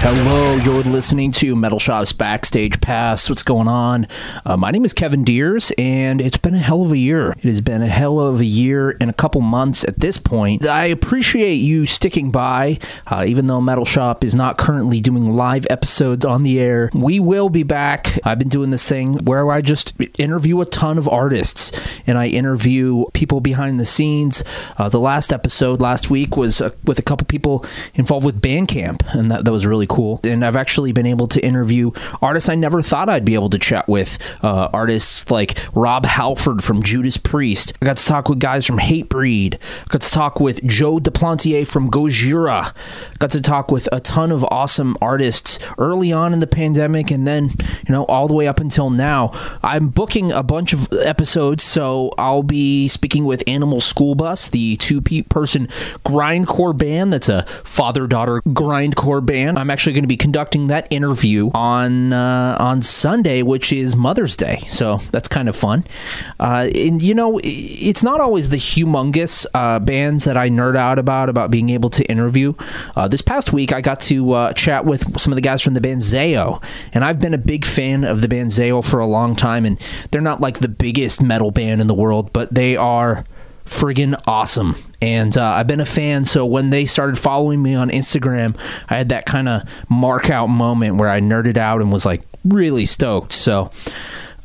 Hello, you're listening to Metal Shop's Backstage Pass. What's going on? Uh, my name is Kevin Deers, and it's been a hell of a year. It has been a hell of a year and a couple months at this point. I appreciate you sticking by, uh, even though Metal Shop is not currently doing live episodes on the air. We will be back. I've been doing this thing where I just interview a ton of artists, and I interview people behind the scenes. Uh, the last episode last week was uh, with a couple people involved with Bandcamp, and that, that was really cool. And I've actually been able to interview artists I never thought I'd be able to chat with. Uh, artists like Rob Halford from Judas Priest. I got to talk with guys from Hatebreed. I got to talk with Joe Duplantier from Gojira. I Got to talk with a ton of awesome artists early on in the pandemic, and then you know all the way up until now. I'm booking a bunch of episodes, so I'll be speaking with Animal School Bus, the two-person grindcore band that's a father-daughter grindcore band. I'm actually going to be conducting that interview on uh, on Sunday, which is Mother's Day. So that's kind of fun. Uh, and you know, it's not always the humongous uh, bands that I nerd out about about being able to interview. Uh, this past week, I got to uh, chat with some of the guys from the band Zao, and I've been a big fan of the band Zao for a long time. And they're not like the biggest metal band in the world, but they are friggin' awesome. And uh, I've been a fan, so when they started following me on Instagram, I had that kind of mark out moment where I nerded out and was like really stoked. So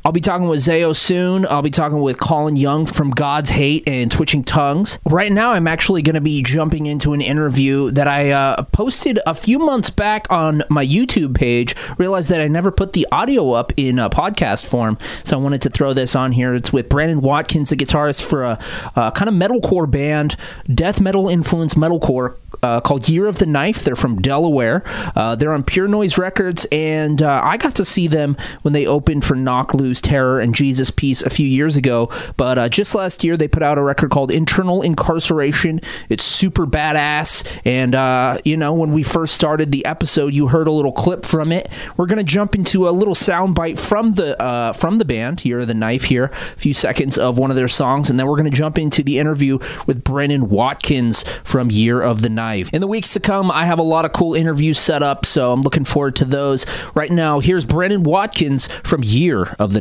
I'll be talking with Zao soon. I'll be talking with Colin Young from God's Hate and Twitching Tongues. Right now, I'm actually going to be jumping into an interview that I uh, posted a few months back on my YouTube page. Realized that I never put the audio up in a podcast form, so I wanted to throw this on here. It's with Brandon Watkins, the guitarist for a, a kind of metalcore band, death metal influenced metalcore uh, called Year of the Knife. They're from Delaware. Uh, they're on Pure Noise Records, and uh, I got to see them when they opened for Knocked Loose Terror and Jesus Piece a few years ago. But uh, just last year, they put out a record called Internal Incarceration. It's super badass, and uh, you know when we first started the episode, you heard a little clip from it. We're gonna jump into a little soundbite from the uh, from the band of the Knife here, a few seconds of one of their songs, and then we're gonna jump into the interview with Brandon Watkins from Year of the Knife. In the weeks to come, I have a lot of cool interviews set up, so I'm looking forward to those. Right now, here's Brandon Watkins from Year of the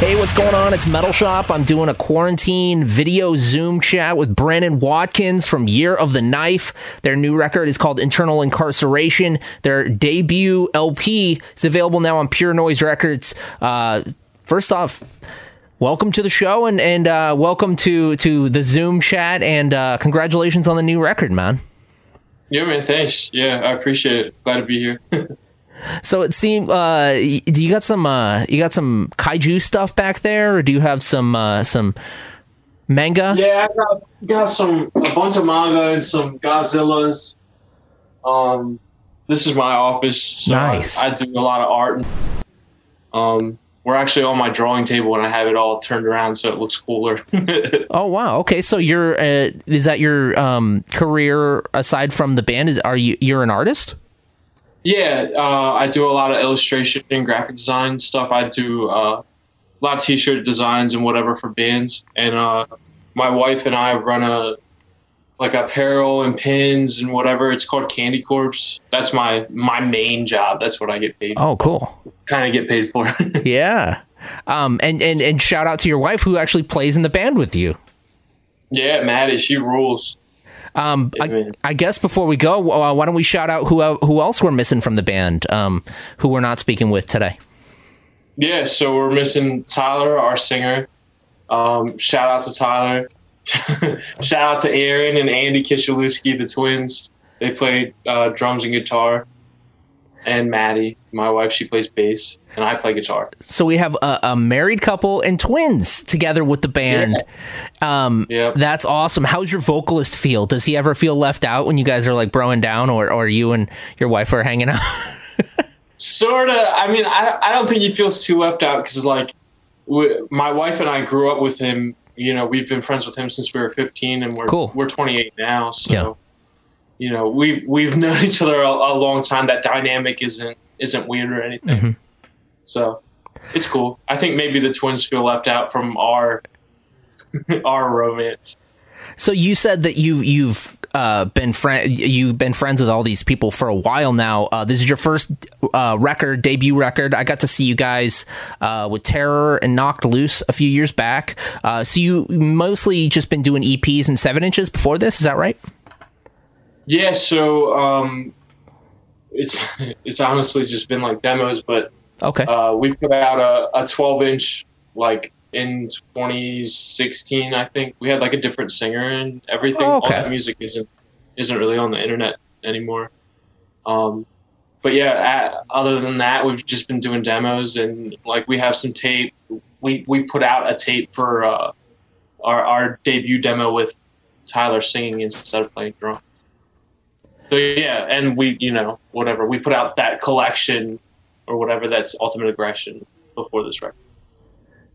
Hey, what's going on? It's Metal Shop. I'm doing a quarantine video Zoom chat with Brandon Watkins from Year of the Knife. Their new record is called Internal Incarceration. Their debut LP is available now on Pure Noise Records. Uh, first off, welcome to the show and and uh, welcome to to the Zoom chat and uh, congratulations on the new record, man. Yeah, man. Thanks. Yeah, I appreciate it. Glad to be here. So it seemed. Uh, do you got some? Uh, you got some kaiju stuff back there, or do you have some uh, some manga? yeah, I got, got some a bunch of manga and some Godzillas. Um, this is my office. So Nice. I, I do a lot of art. And, um, we're actually on my drawing table, and I have it all turned around so it looks cooler. Oh wow. Okay, so you're uh, is that your um, career aside from the band? Is are you you're an artist? Yeah, uh, I do a lot of illustration and graphic design stuff. I do uh, a lot of t-shirt designs and whatever for bands. And uh, my wife and I run a like apparel and pins and whatever. It's called Candy Corpse. That's my my main job. That's what I get paid. Oh, cool. Kind of get paid for. Yeah. Um, and, and and shout out to your wife who actually plays in the band with you. yeah, Maddie, she rules. Um, I. I guess before we go, uh, why don't we shout out who who else we're missing from the band? Um, who we're not speaking with today? Yeah, so we're missing Tyler, our singer. Um, shout out to Tyler. shout out to Aaron and Andy Kishalewski, the twins. They play uh, drums and guitar. And Maddie, my wife, she plays bass, and I play guitar. So we have a, a married couple and twins together with the band. Um, Yep. That's awesome. How's your vocalist feel? Does he ever feel left out when you guys are like broing down, or or you and your wife are hanging out? Sort of. I mean, I, I don't think he feels too left out because, like, we, my wife and I grew up with him. You know, we've been friends with him since we were 15, and we're Cool. we're 28 now. So, Yeah. You know, we we've known each other a, a long time. That dynamic isn't isn't weird or anything. Mm-hmm. So, it's cool. I think maybe the twins feel left out from our our romance. So you said that you you've uh, been friend you've been friends with all these people for a while now. Uh, this is your first uh, record, debut record. I got to see you guys uh, with Terror and Knocked Loose a few years back. Uh, so you mostly just been doing EPs and seven inches before this. Is that right? Yeah, so um, it's it's honestly just been like demos, but Okay. uh, we put out a, a 12 inch like in 2016 i think. We had like a different singer and everything. Oh, okay. all that music isn't isn't really on the internet anymore. Um, but yeah a other than that we've just been doing demos and like we have some tape. We we put out a tape for uh, our our debut demo with tyler singing instead of playing drums so yeah and we you know whatever we put out that collection or whatever that's ultimate aggression before this record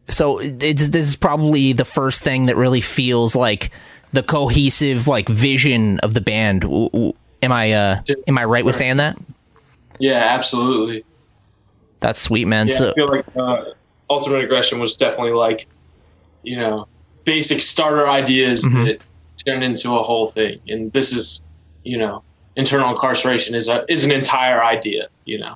so it's, this is probably the first thing that really feels like the cohesive like vision of the band. Am I uh, am I right with saying that? yeah absolutely That's sweet, man. yeah so i feel like uh, ultimate aggression was definitely like you know basic starter ideas Mm-hmm. that turned into a whole thing and this is you know internal incarceration is a is an entire idea you know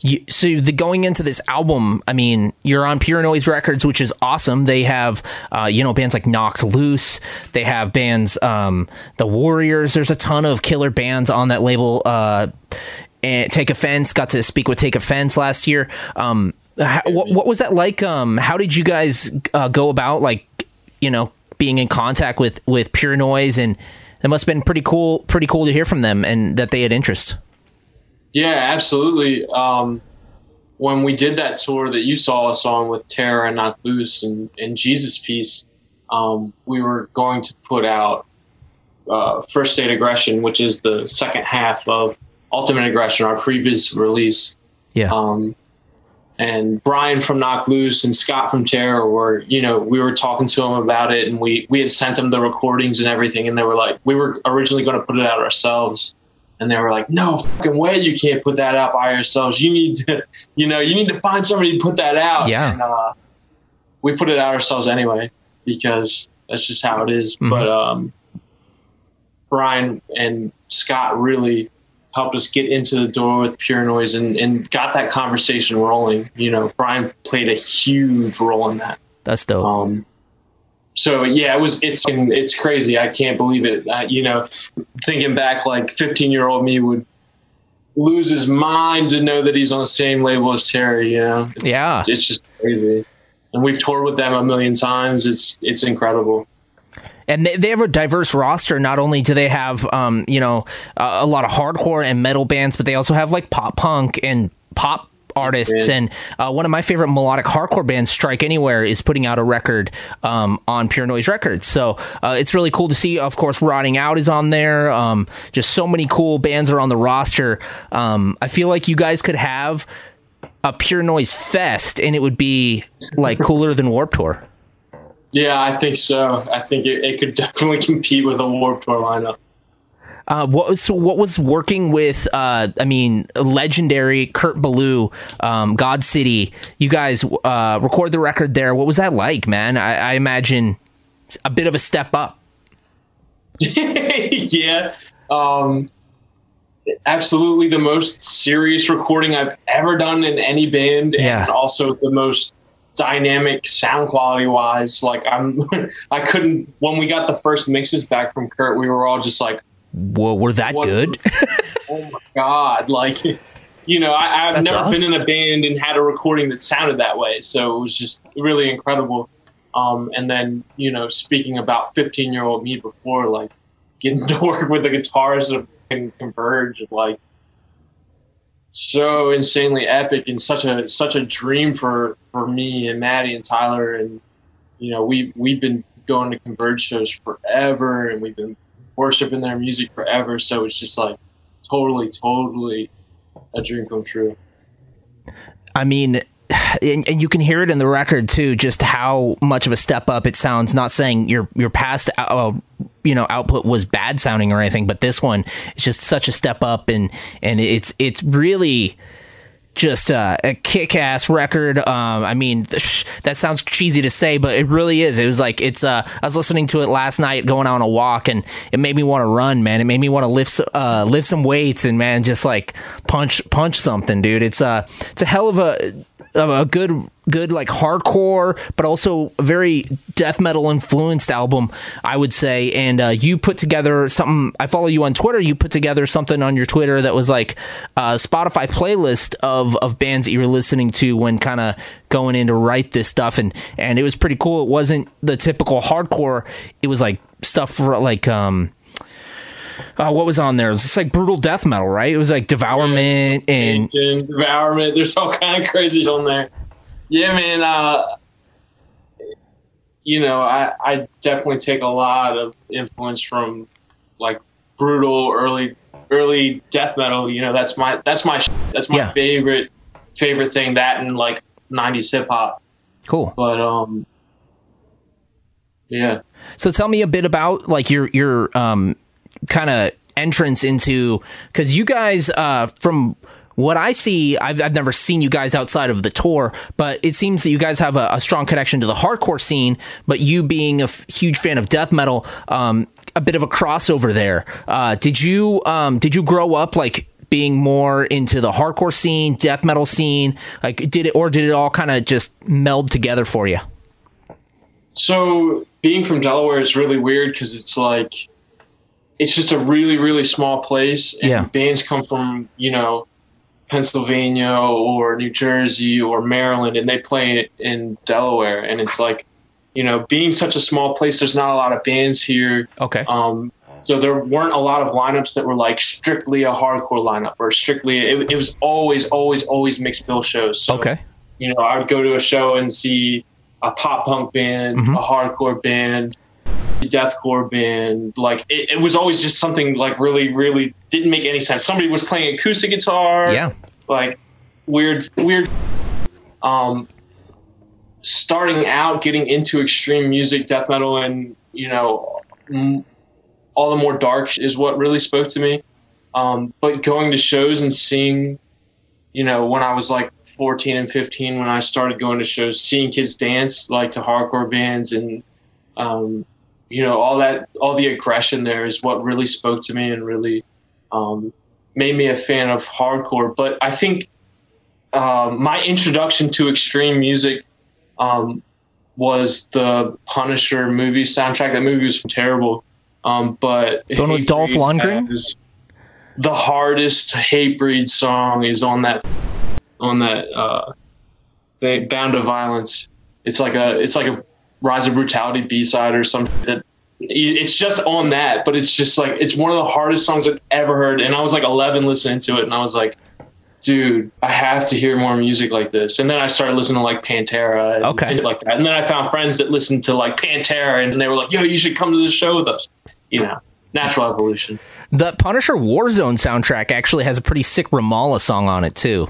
You, so the going into this album, I mean, you're on Pure Noise Records, which is awesome. They have, uh, you know, bands like Knocked Loose. They have bands, um, the Warriors. There's a ton of killer bands on that label. Uh, and Take Offense got to speak with Take Offense last year. Um, how, what, what was that like? Um, how did you guys uh, go about like, you know, being in contact with with Pure Noise and it must have been pretty cool, pretty cool to hear from them and that they had interest. Yeah, absolutely. Um, when we did that tour that you saw us on with Terror and Knocked Loose and, and Jesus Piece, um, we were going to put out uh, First State Aggression, which is the second half of Ultimate Aggression, our previous release. Yeah. Um, and Brian from Knocked Loose and Scott from Terror were, you know, we were talking to them about it, and we we had sent them the recordings and everything, and they were like, we were originally going to put it out ourselves, and they were like, no fucking way, you can't put that out by yourselves. You need to, you know, you need to find somebody to put that out. Yeah. And, uh, we put it out ourselves anyway because that's just how it is. But um, Brian and Scott really helped us get into the door with Pure Noise and, and got that conversation rolling. You know, Brian played a huge role in that. That's dope. Um, so yeah, it was it's it's crazy. I can't believe it. You know, thinking back, like 15 year old me would lose his mind to know that he's on the same label as Terror. You know, it's, yeah, it's just crazy. And we've toured with them a million times. It's it's incredible and they, they have a diverse roster. Not only do they have, um, you know, a, a lot of hardcore and metal bands, but they also have like pop punk and pop artists. And uh, one of my favorite melodic hardcore bands, Strike Anywhere, is putting out a record um, on Pure Noise Records. So uh, it's really cool to see. Of course, Rotting Out is on there. Um, just so many cool bands are on the roster. Um, I feel like you guys could have a Pure Noise Fest, and it would be like cooler than Warped Tour. Yeah, I think so. I think it, it could definitely compete with a Warped Tour lineup. Uh, what was so what was working with? Uh, I mean, legendary Kurt Ballou, um, GodCity. You guys uh, record the record there. What was that like, man? I, I imagine a bit of a step up. yeah, um, absolutely the most serious recording I've ever done in any band, yeah. and also the most dynamic sound quality wise. Like I'm, I couldn't. When we got the first mixes back from Kurt, we were all just like, "Whoa, we're that what, good!" oh my god! Like, you know, I, have never been in a band and had a recording that sounded that way, so it was just really incredible. Um, and then, you know, speaking about 15 year old me before, like getting to work with the guitars and converge, like so insanely epic and such a such a dream for for me and Maddie and Tyler and you know we we've been going to Converge shows forever and we've been worshiping their music forever so it's just like totally totally a dream come true. I mean and, and, you can hear it in the record too, just how much of a step up it sounds. Not saying your your past uh, you know output was bad sounding or anything, but this one is just such a step up, and and it's it's really just uh, a kick-ass record. Um, I mean, that sounds cheesy to say, but it really is. It was like it's. Uh, I was listening to it last night, going on a walk, and it made me want to run, man. It made me want to lift uh, lift some weights and man, just like punch punch something, dude. It's a uh, it's a hell of a a good good like hardcore but also very death metal influenced album i would say. And uh, you put together something i follow you on twitter you put together something on your twitter that was like a spotify playlist of of bands that you were listening to when kind of going in to write this stuff. And and it was pretty cool. It wasn't the typical hardcore. It was like stuff for like um uh, what was on there? It was just like brutal death metal, right? It was like Devourment yeah, and Devourment. There's all kind of crazy on there. Yeah, man. Uh, you know, I, I definitely take a lot of influence from like brutal early early death metal. You know, that's my that's my that's my yeah. favorite favorite thing. That and like '90s hip hop. Cool. But um, yeah. So tell me a bit about like your your um kind of entrance into because you guys uh, from what I see, I've, I've never seen you guys outside of the tour, but it seems that you guys have a, a strong connection to the hardcore scene. But you being a f- huge fan of death metal, um, a bit of a crossover there. Uh, did you um, did you grow up like being more into the hardcore scene, death metal scene? Like, did it or did it all kind of just meld together for you? So, being from Delaware is really weird because it's like it's just a really really small place and yeah. bands come from you know pennsylvania or new jersey or maryland and they play in delaware and it's like you know being such a small place there's not a lot of bands here okay um so there weren't a lot of lineups that were like strictly a hardcore lineup or strictly it, it was always always always mixed bill shows so, okay you know i would go to a show and see a pop punk band mm-hmm. a hardcore band deathcore band. Like it, it, was always just something like really, really didn't make any sense. Somebody was playing acoustic guitar. Yeah. Like weird, weird. Um, starting out, getting into extreme music, death metal, and you know, all the more dark is what really spoke to me. Um, but going to shows and seeing, you know, when I was like 14 and 15, when I started going to shows, seeing kids dance like to hardcore bands and um, you know all that all the aggression there is what really spoke to me and really um, made me a fan of hardcore. But I think um, my introduction to extreme music um, was the Punisher movie soundtrack. That movie was terrible. Um, but with Dolph Lundgren. The hardest Hatebreed song is on that on that uh, they Bound to Violence. It's like a it's like a Rise of Brutality B side or something that it's just on that, but it's just like it's one of the hardest songs I've ever heard. And I was like 11 listening to it, and I was like, dude, I have to hear more music like this. And then I started listening to like Pantera, and, okay, and like that. And then I found friends that listened to like Pantera, and they were like, yo, you should come to the show with us. You know, natural evolution. The Punisher Warzone soundtrack actually has a pretty sick Ramallah song on it too.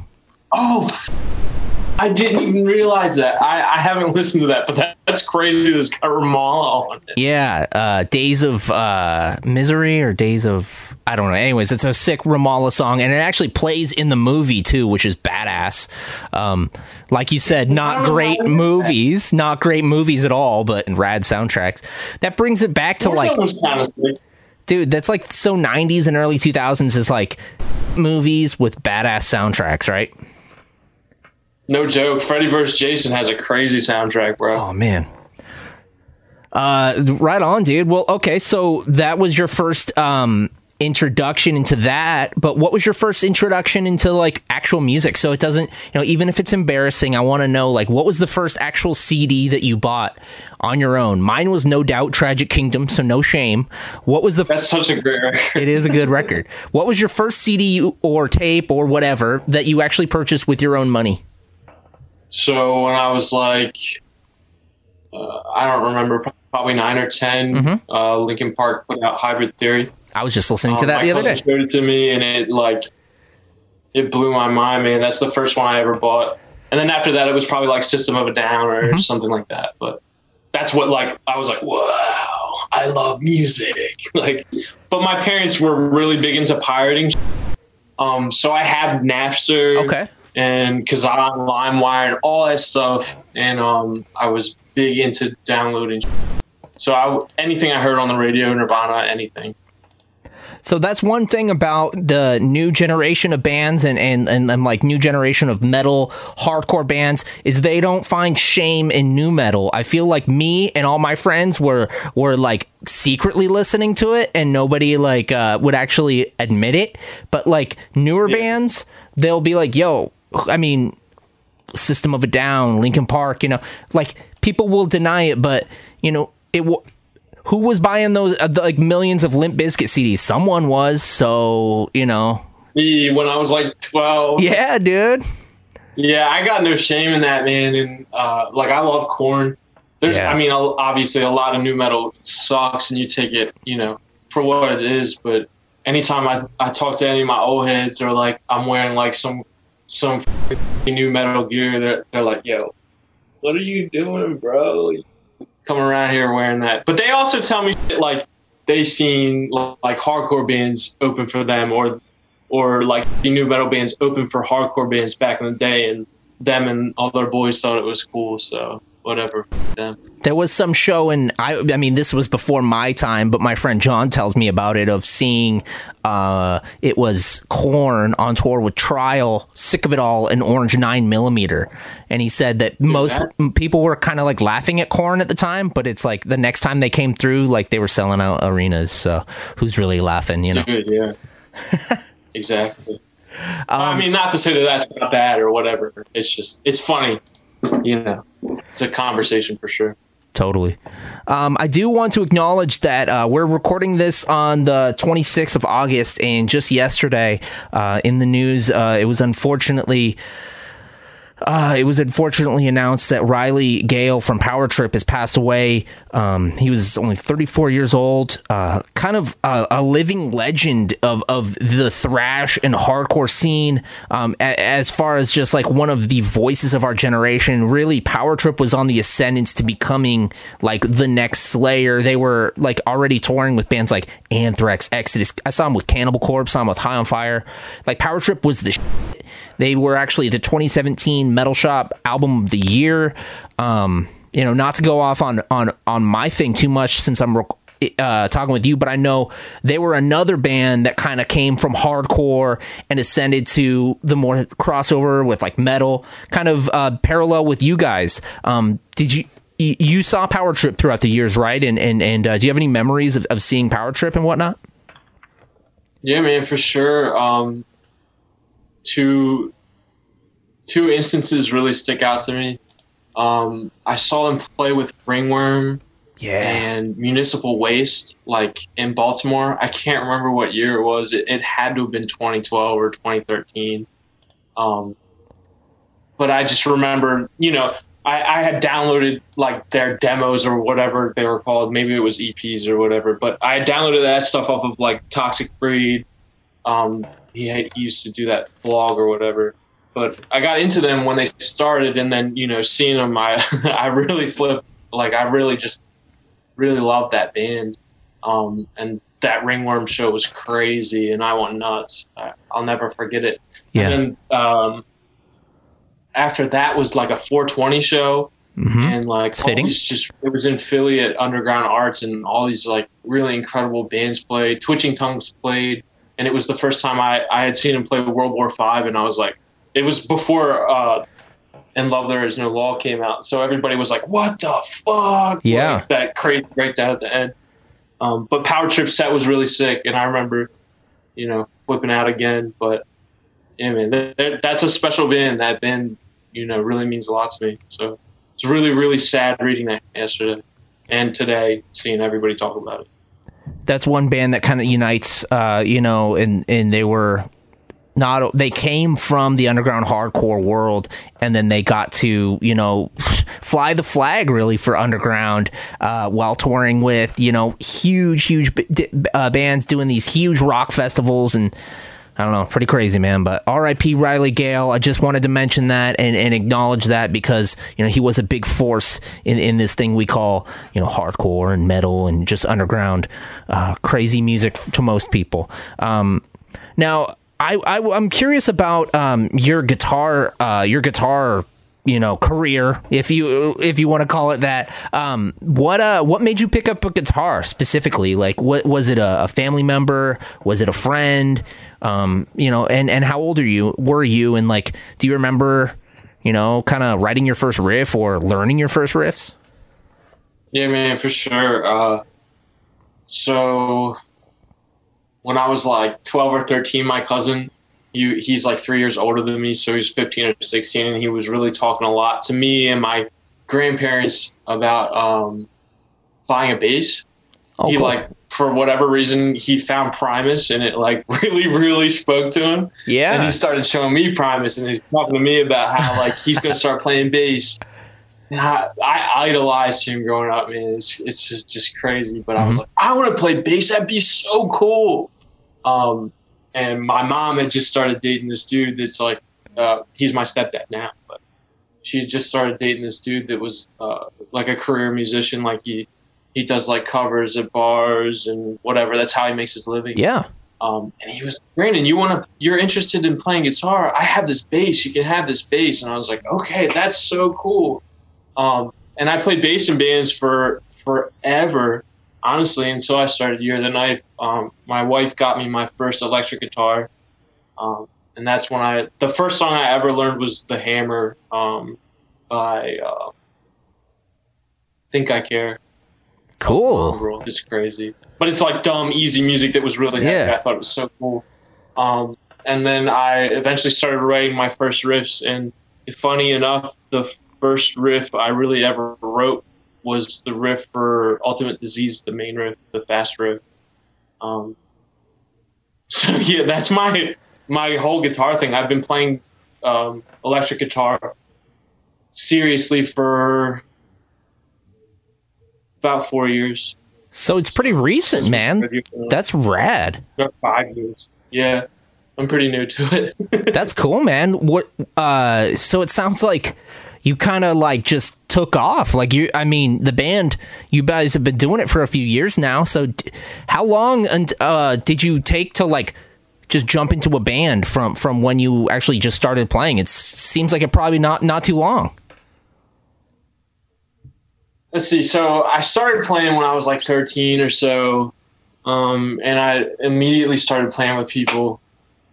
Oh, I didn't even realize that. I, I haven't listened to that, but that, that's crazy. There's got Ramallah on it. Yeah, uh, Days of uh, Misery or Days of I don't know. Anyways, it's a sick Ramallah song, and it actually plays in the movie too, which is badass. Um, like you said, not great movies, not great movies at all, but rad soundtracks. That brings it back to like, dude, that's like so '90s and early 2000s is like movies with badass soundtracks, right? No joke. Freddy vs. Jason has a crazy soundtrack, bro. Oh man. Uh, right on, dude. Well, okay, so that was your first um introduction into that but what was your first introduction into like actual music so it doesn't you know even if it's embarrassing i want to know like what was the first actual cd that you bought on your own mine was no doubt tragic kingdom so no shame what was the that's such a great record it is a good record what was your first cd or tape or whatever that you actually purchased with your own money so when I was like, uh, I don't remember, probably nine or 10 mm-hmm. uh, Linkin Park put out Hybrid Theory. I was just listening to um, that the other day. Showed it to me, and it like it blew my mind, man. That's the first one I ever bought. And then after that, it was probably like System of a Down or mm-hmm. something like that. But that's what like I was like, wow, I love music. like, but my parents were really big into pirating. Um, so I had Napster. Okay and Kazaa, LimeWire, and all that stuff. And um, I was big into downloading. So I, anything I heard on the radio, Nirvana, anything. So that's one thing about the new generation of bands and, and, and, and, like new generation of metal hardcore bands is they don't find shame in nu metal. I feel like me and all my friends were were like secretly listening to it and nobody like uh, would actually admit it. But like newer yeah. bands, they'll be like, "Yo, I mean, System of a Down, Linkin Park, you know, like people will deny it, but you know, it. W- who was buying those uh, the, like millions of Limp Bizkit CDs? Someone was, so you know. Me when I was like twelve. Yeah, dude. Yeah, I got no shame in that, man. And uh, like, I love Korn. There's, yeah. I mean, obviously, a lot of nu metal sucks, and you take it, you know, for what it is. But anytime I, I talk to any of my old heads, or like I'm wearing like some some new Metal Gear, they're, they're like, yo, what are you doing, bro? Come around here wearing that. But they also tell me like they seen like hardcore bands open for them or or like nu metal bands open for hardcore bands back in the day and them and all their boys thought it was cool so whatever them. There was some show, and I, I mean, this was before my time, but my friend John tells me about it of seeing uh, it was Korn on tour with Trial, Sick of It All, and Orange 9 millimeter. And he said that Dude, most that? people were kind of like laughing at Korn at the time, but it's like the next time they came through, like they were selling out arenas. So who's really laughing, you know? Dude, yeah. exactly. Um, I mean, not to say that that's not bad or whatever. It's just, it's funny you know, it's a conversation for sure. Totally. Um, I do want to acknowledge that uh, we're recording this on the 26th of August, and just yesterday uh, in the news, uh, it was unfortunately uh, it was unfortunately announced that Riley Gale from Power Trip has passed away. Um, he was only 34 years old, uh, kind of a, a, living legend of, of the thrash and hardcore scene. Um, a, as far as just like one of the voices of our generation, really, Power Trip was on the ascendance to becoming like the next Slayer. They were like already touring with bands like Anthrax, Exodus. I saw him with Cannibal Corpse, I saw him with High on Fire. Like Power Trip was the. They were actually the 2017 Metal Shop Album of the Year. Um, you know, not to go off on on on my thing too much since I'm rec- uh, talking with you, but I know they were another band that kind of came from hardcore and ascended to the more crossover with like metal, kind of uh, parallel with you guys. Um, did you? You saw Power Trip throughout the years, right? And and and uh, do you have any memories of, of seeing Power Trip and whatnot? Yeah, man, for sure. Um, two two instances really stick out to me. Um, I saw them play with Ringworm yeah. and Municipal Waste, like in Baltimore. I can't remember what year it was. It, it had to have been 2012 or 2013. Um, but I just remember, you know, I, I, had downloaded like their demos or whatever they were called. Maybe it was EPs or whatever. But I downloaded that stuff off of like Toxic Breed. Um, he, had, he used to do that blog or whatever. But I got into them when they started, and then you know, seeing them, I I really flipped. Like I really just really loved that band. Um, and that Ringworm show was crazy, and I went nuts. I, will never forget it. Yeah. And then, um, after that was like a 420 show, mm-hmm. and like it's fitting. just it was in Philly at Underground Arts, and all these like really incredible bands played. Twitching Tongues played, and it was the first time I I had seen him play World War Five, and I was like, it was before. Uh, and Love There Is No Law came out. So everybody was like, what the fuck? Yeah. Like, that crazy breakdown at the end. Um, but Power Trip set was really sick. And I remember, you know, flipping out again. But yeah, man, that, that's a special band. That band, you know, really means a lot to me. So it's really, really sad reading that yesterday and today, seeing everybody talk about it. That's one band that kind of unites, uh, you know, and, and they were not they came from the underground hardcore world and then they got to you know fly the flag really for underground uh, while touring with you know huge huge uh, bands doing these huge rock festivals and I don't know, pretty crazy, man. But R.I.P. Riley Gale. I just wanted to mention that and, and acknowledge that because you know he was a big force in, in this thing we call you know hardcore and metal and just underground uh, crazy music to most people. Um, now I, I am curious about um, your guitar uh, your guitar you know career if you if you want to call it that. Um, what uh what made you pick up a guitar specifically? Like what was it a, a family member? Was it a friend? Um, you know and and how old are you were you? And like do you remember you know kind of writing your first riff or learning your first riffs? Yeah man for sure. Uh, so when I was like 12 or 13, my cousin, he, he's like three years older than me, so he's 15 or 16, and he was really talking a lot to me and my grandparents about um, buying a bass. Oh, he cool. like for whatever reason he found Primus and it like really really spoke to him. Yeah. And he started showing me Primus and he's talking to me about how like he's gonna start playing bass. And I, I idolized him growing up, man. It's it's just, just crazy. But I was Mhm. like, I want to play bass. That'd be so cool. Um, and my mom had just started dating this dude that's like, uh, he's my stepdad now, but she had just started dating this dude that was uh, like a career musician. Like he he does like covers at bars and whatever. That's how he makes his living. yeah Um, and he was, Brandon, you want to, you're interested in playing guitar. I have this bass. You can have this bass. And I was like, okay, that's so cool. Um, and I played bass in bands for forever, honestly, until I started Year of the Knife. Um, my wife got me my first electric guitar. Um, and that's when I, the first song I ever learned was The Hammer um, by uh, Think I Care. cool It's crazy, but it's like dumb, easy music that was really heavy. Yeah. I thought it was so cool. Um, and then I eventually started writing my first riffs. And funny enough, the first riff I really ever wrote was the riff for Ultimate Disease, the main riff, the fast riff. Um, so yeah, that's my my whole guitar thing. I've been playing um, electric guitar seriously for about four years. so it's pretty recent man that's rad About five years. Yeah, I'm pretty new to it. That's cool, man. What? Uh, so it sounds like you kind of like just took off. Like you, I mean, the band. You guys have been doing it for a few years now. So, d- how long and uh, did you take to like just jump into a band from from when you actually just started playing? It seems like it probably not not too long. let's see. So I started playing when I was like 13 or so, um, and I immediately started playing with people,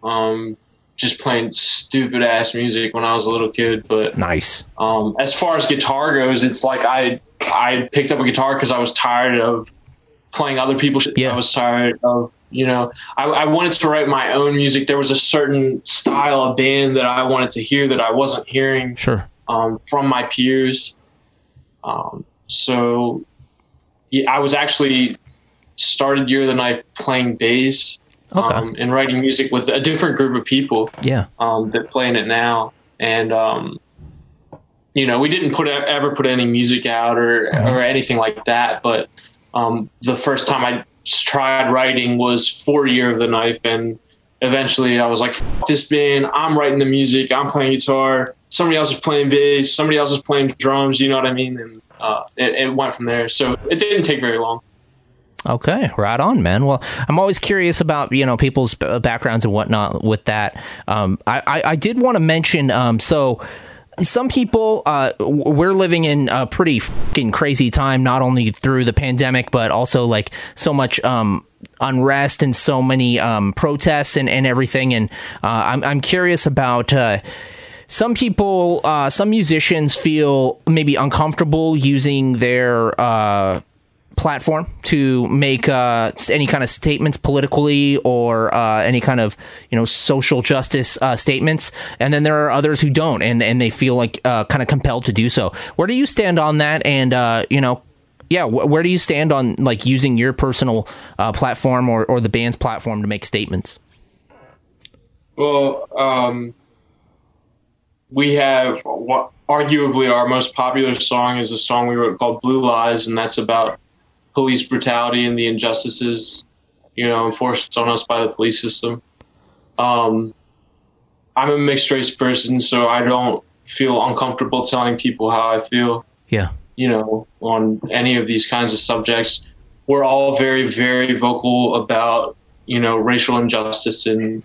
um, just playing stupid ass music when I was a little kid. But Nice. um, as far as guitar goes, it's like I I picked up a guitar because I was tired of playing other people's shit. Yeah. I was tired of you know I, I wanted to write my own music. There was a certain style of band that I wanted to hear that I wasn't hearing Sure. um, from my peers. Um, so yeah, I was actually started Year of the Knife playing bass Okay. um, and writing music with a different group of people Yeah. um, that playing it now. And um, you know, we didn't put ever put any music out or or anything like that. But um, the first time I tried writing was for Year of the Knife, and eventually I was like, F- "This band, I'm writing the music, I'm playing guitar, somebody else is playing bass, somebody else is playing drums." You know what I mean? And uh, it, it went from there. So it didn't take very long. Okay, right on, man. Well, I'm always curious about you know people's backgrounds and whatnot with that. Um, I, I I did want to mention um, so. Some people, uh, we're living in a pretty fucking crazy time, not only through the pandemic, but also like so much um, unrest and so many um, protests and, and everything. And uh, I'm, I'm curious about uh, some people, uh, some musicians feel maybe uncomfortable using their uh, platform to make uh, any kind of statements politically or uh, any kind of you know social justice uh, statements, and then there are others who don't, and and they feel like uh, kind of compelled to do so. Where do you stand on that? And uh, you know. Yeah, wh- where do you stand on like using your personal uh, platform or, or the band's platform to make statements? Well, um, we have what arguably our most popular song is a song we wrote called Blue Lies, and that's about police brutality and the injustices, you know, enforced on us by the police system. Um, I'm a mixed race person, so I don't feel uncomfortable telling people how I feel Yeah, you know, on any of these kinds of subjects. We're all very, very vocal about, you know, racial injustice and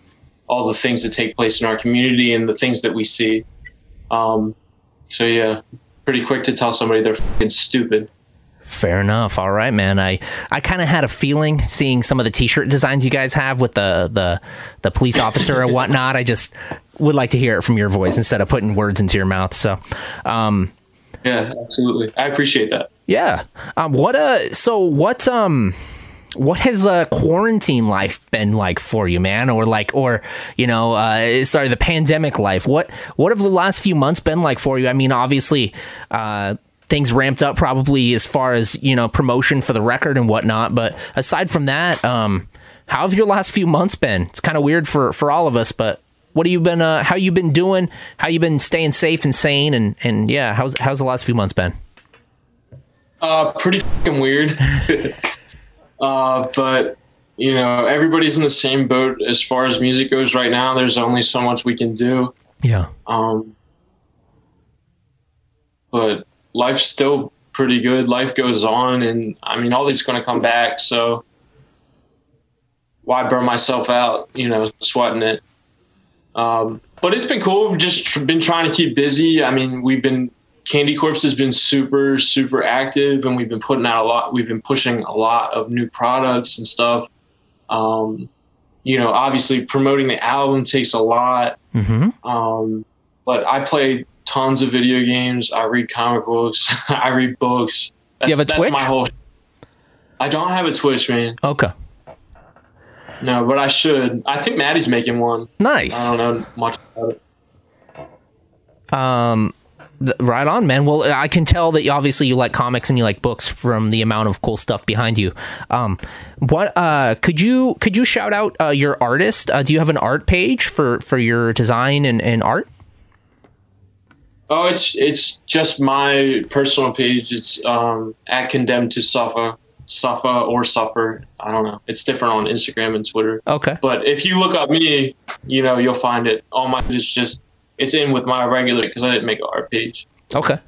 all the things that take place in our community and the things that we see. Um, so yeah, pretty quick to tell somebody they're fucking stupid. Fair enough. All right, man. I, I kind of had a feeling seeing some of the T-shirt designs you guys have with the the the police officer and whatnot. I just would like to hear it from your voice instead of putting words into your mouth. So, um, Yeah, absolutely. I appreciate that. yeah. Um, what uh? So what um? What has uh, quarantine life been like for you, man? Or like, or you know, uh, sorry, the pandemic life. What what have the last few months been like for you? I mean, obviously, uh, things ramped up probably as far as you know promotion for the record and whatnot. But aside from that, um, how have your last few months been? It's kind of weird for for all of us, but what have you been? Uh, how you been doing? How you been staying safe and sane? And and yeah, how's how's the last few months been? Uh, pretty fucking weird. uh, but you know, everybody's in the same boat as far as music goes right now. There's only so much we can do. Yeah. Um, but life's still pretty good. Life goes on, and I mean, all these going to come back. So why burn myself out? You know, sweating it. Um, but it's been cool. We've just tr- been trying to keep busy. I mean, we've been Candy Corpse has been super, super active, and we've been putting out a lot. We've been pushing a lot of new products and stuff. Um, you know, obviously promoting the album takes a lot. Mm-hmm. Um, but I play tons of video games. I read comic books. I read books. That's, you have a that's Twitch? my whole. I don't have a Twitch, man. Okay. No, but I should. I think Maddie's making one. Nice. I don't know much about it. Um, right on, man. Well, I can tell that you, obviously you like comics and you like books from the amount of cool stuff behind you. Um, what uh, could you could you shout out uh, your artist? Uh, do you have an art page for for your design and, and art? Oh, it's it's just my personal page. It's um, at condemned to suffer, suffer or suffer. I don't know. It's different on Instagram and Twitter. Okay. But if you look up me, you know you'll find it. All my it's just it's in with my regular because I didn't make an art page. Okay.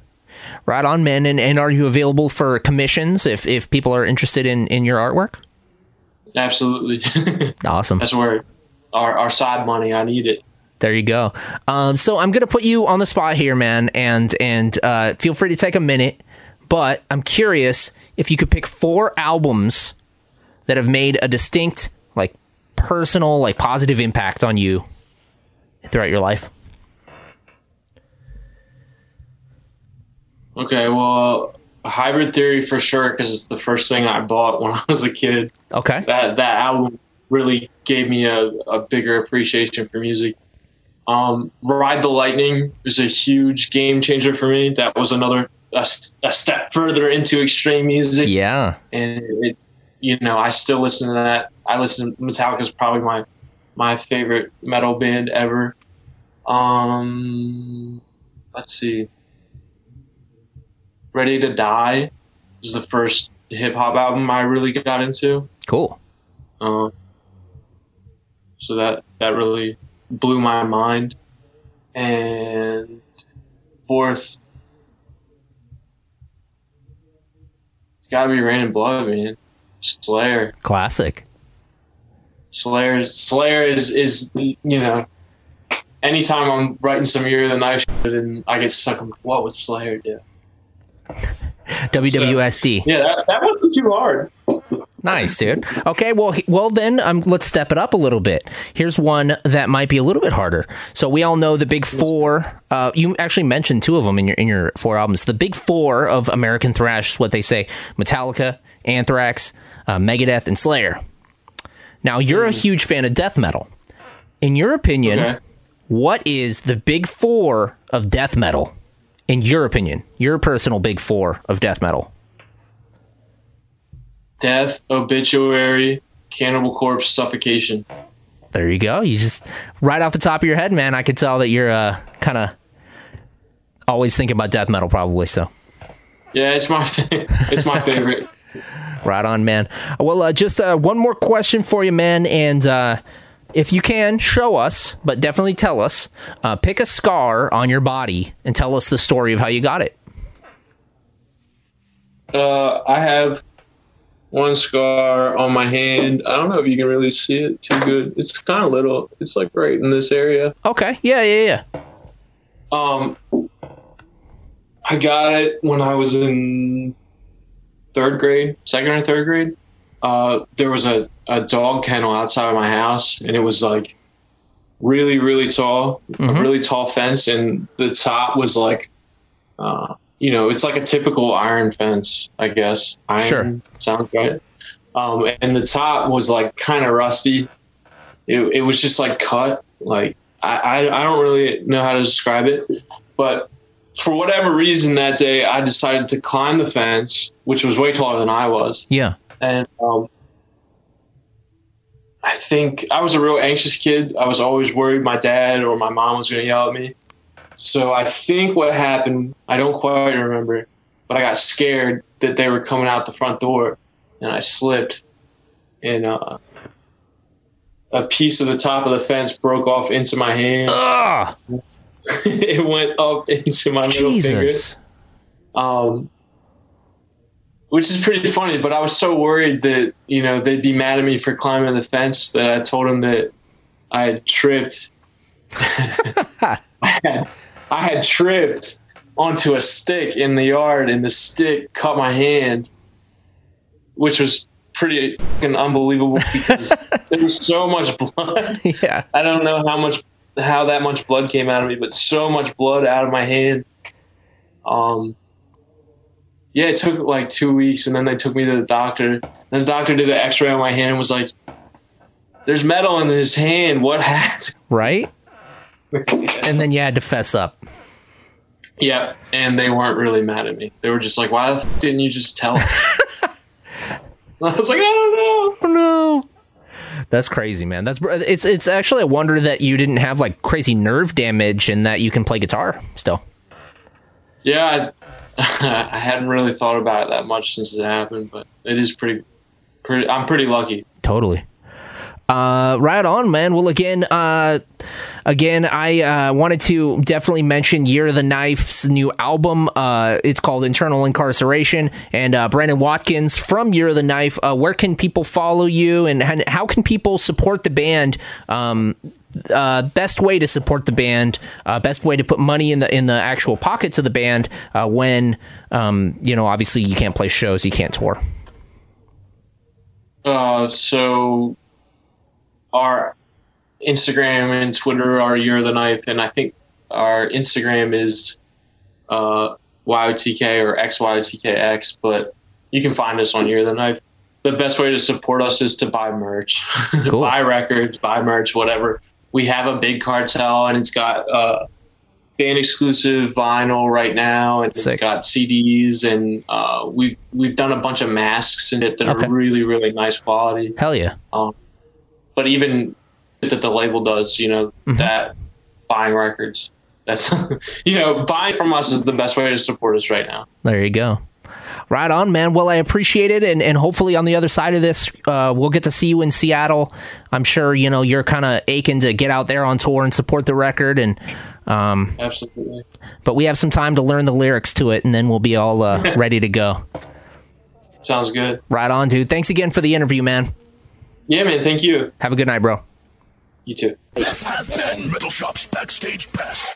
Right on, man. And, and are you available for commissions if, if people are interested in, in your artwork? Absolutely, Awesome. that's where our our side money. I need it. There you go. Um, so I'm gonna put you on the spot here, man, and and uh, feel free to take a minute. but I'm curious if you could pick four albums that have made a distinct, like personal, like positive impact on you throughout your life. Okay, well, Hybrid Theory for sure because it's the first thing I bought when I was a kid. Okay. That that album really gave me a, a bigger appreciation for music. Um, Ride the Lightning is a huge game changer for me. That was another a, a step further into extreme music. Yeah. and it, you know, I still listen to that. I listen. Metallica is probably my my favorite metal band ever. Um, let's see. Ready to Die is the first hip hop album I really got into. Cool. Uh, so that that really blew my mind. And fourth, it's got to be Reign in Blood, man. Slayer. Classic. Slayer. Slayer is is you know. Anytime I'm writing some Year of the Knife shit and I get stuck, I'm like, what would Slayer do? WWSD. Yeah, that, that wasn't too hard. Nice, dude. Okay, well, well then, um, let's step it up a little bit. Here's one that might be a little bit harder. So we all know the big four. Uh, you actually mentioned two of them in your in your four albums. The big four of American thrash is what they say: Metallica, Anthrax, uh, Megadeth, and Slayer. Now, you're a huge fan of death metal. In your opinion, Okay. what is the big four of death metal? In your opinion, your personal big four of death metal. Death, Obituary, Cannibal Corpse, Suffocation. There you go. You just right off the top of your head, man. I could tell that you're uh, kind of always thinking about death metal, probably. So Yeah, it's my it's my favorite. right on, man. Well, uh, just uh, one more question for you, man, and uh, if you can, show us, but definitely tell us. Uh, pick a scar on your body and tell us the story of how you got it. Uh, I have one scar on my hand. I don't know if you can really see it too good. It's kind of little. It's like right in this area. Okay. Yeah. Yeah. Yeah. Um, I got it when I was in third grade, second or third grade. Uh, there was a, a dog kennel outside of my house, and it was like really, really tall, a really tall fence, and the top was like, uh, you know, it's like a typical iron fence, I guess. Iron Sure. sounds right. Um, and the top was like kind of rusty. It, it was just like cut. Like I, I, I don't really know how to describe it, but for whatever reason that day, I decided to climb the fence, which was way taller than I was Yeah. and um, I think I was a real anxious kid. I was always worried my dad or my mom was going to yell at me. So I think what happened, I don't quite remember, but I got scared that they were coming out the front door, and I slipped, and uh, a piece of the top of the fence broke off into my hand. Ugh. it went up into my middle finger Jesus. um, which is pretty funny. But I was so worried that you know they'd be mad at me for climbing the fence that I told them that I had tripped. I, had, I had tripped onto a stick in the yard, and the stick cut my hand, which was pretty fucking unbelievable because there was so much blood. Yeah. I don't know how much how that much blood came out of me, but so much blood out of my hand. Um, yeah, it took like two weeks, and then they took me to the doctor. And the doctor did an X-ray on my hand and was like, "There's metal in his hand. What happened?" Right. And then you had to fess up. yeah, and they weren't really mad at me. They were just like, "Why the f- didn't you just tell I was like, "I don't know." Oh no. That's crazy, man. That's it's it's actually a wonder that you didn't have like crazy nerve damage and that you can play guitar still. Yeah, I, I hadn't really thought about it that much since it happened, but it is pretty, pretty. I'm pretty lucky. Totally. Uh, right on, man. Well, again, uh, again, I uh, wanted to definitely mention Year of the Knife's new album. Uh, it's called Internal Incarceration, and uh, Brandon Watkins from Year of the Knife. Uh, where can people follow you, and how can people support the band? Um, uh, best way to support the band, uh, best way to put money in the in the actual pockets of the band uh, when um, you know obviously you can't play shows, you can't tour. Uh, so our Instagram and Twitter are Year of the Knife, and I think our Instagram is uh, YOTK or XYOTKX, but you can find us on Year of the Knife. The best way to support us is to buy merch, cool. buy records, buy merch, whatever. We have a Big Cartel, and it's got uh, band exclusive vinyl right now, and Sick. it's got CDs, and uh, we we've done a bunch of masks in it that okay. are really really nice quality. Hell yeah! Um, but even that the label does, you know, mm-hmm. that buying records, that's you know, buying from us is the best way to support us right now. There you go. Right on, man. Well, I appreciate it, and, and hopefully on the other side of this, uh, we'll get to see you in Seattle. I'm sure you know you're kind of aching to get out there on tour and support the record, and um, absolutely. But we have some time to learn the lyrics to it, and then we'll be all uh, ready to go. Sounds good. Right on, dude. Thanks again for the interview, man. Yeah, man. Thank you. Have a good night, bro. You too. This has been Metal Shop's Backstage Pass.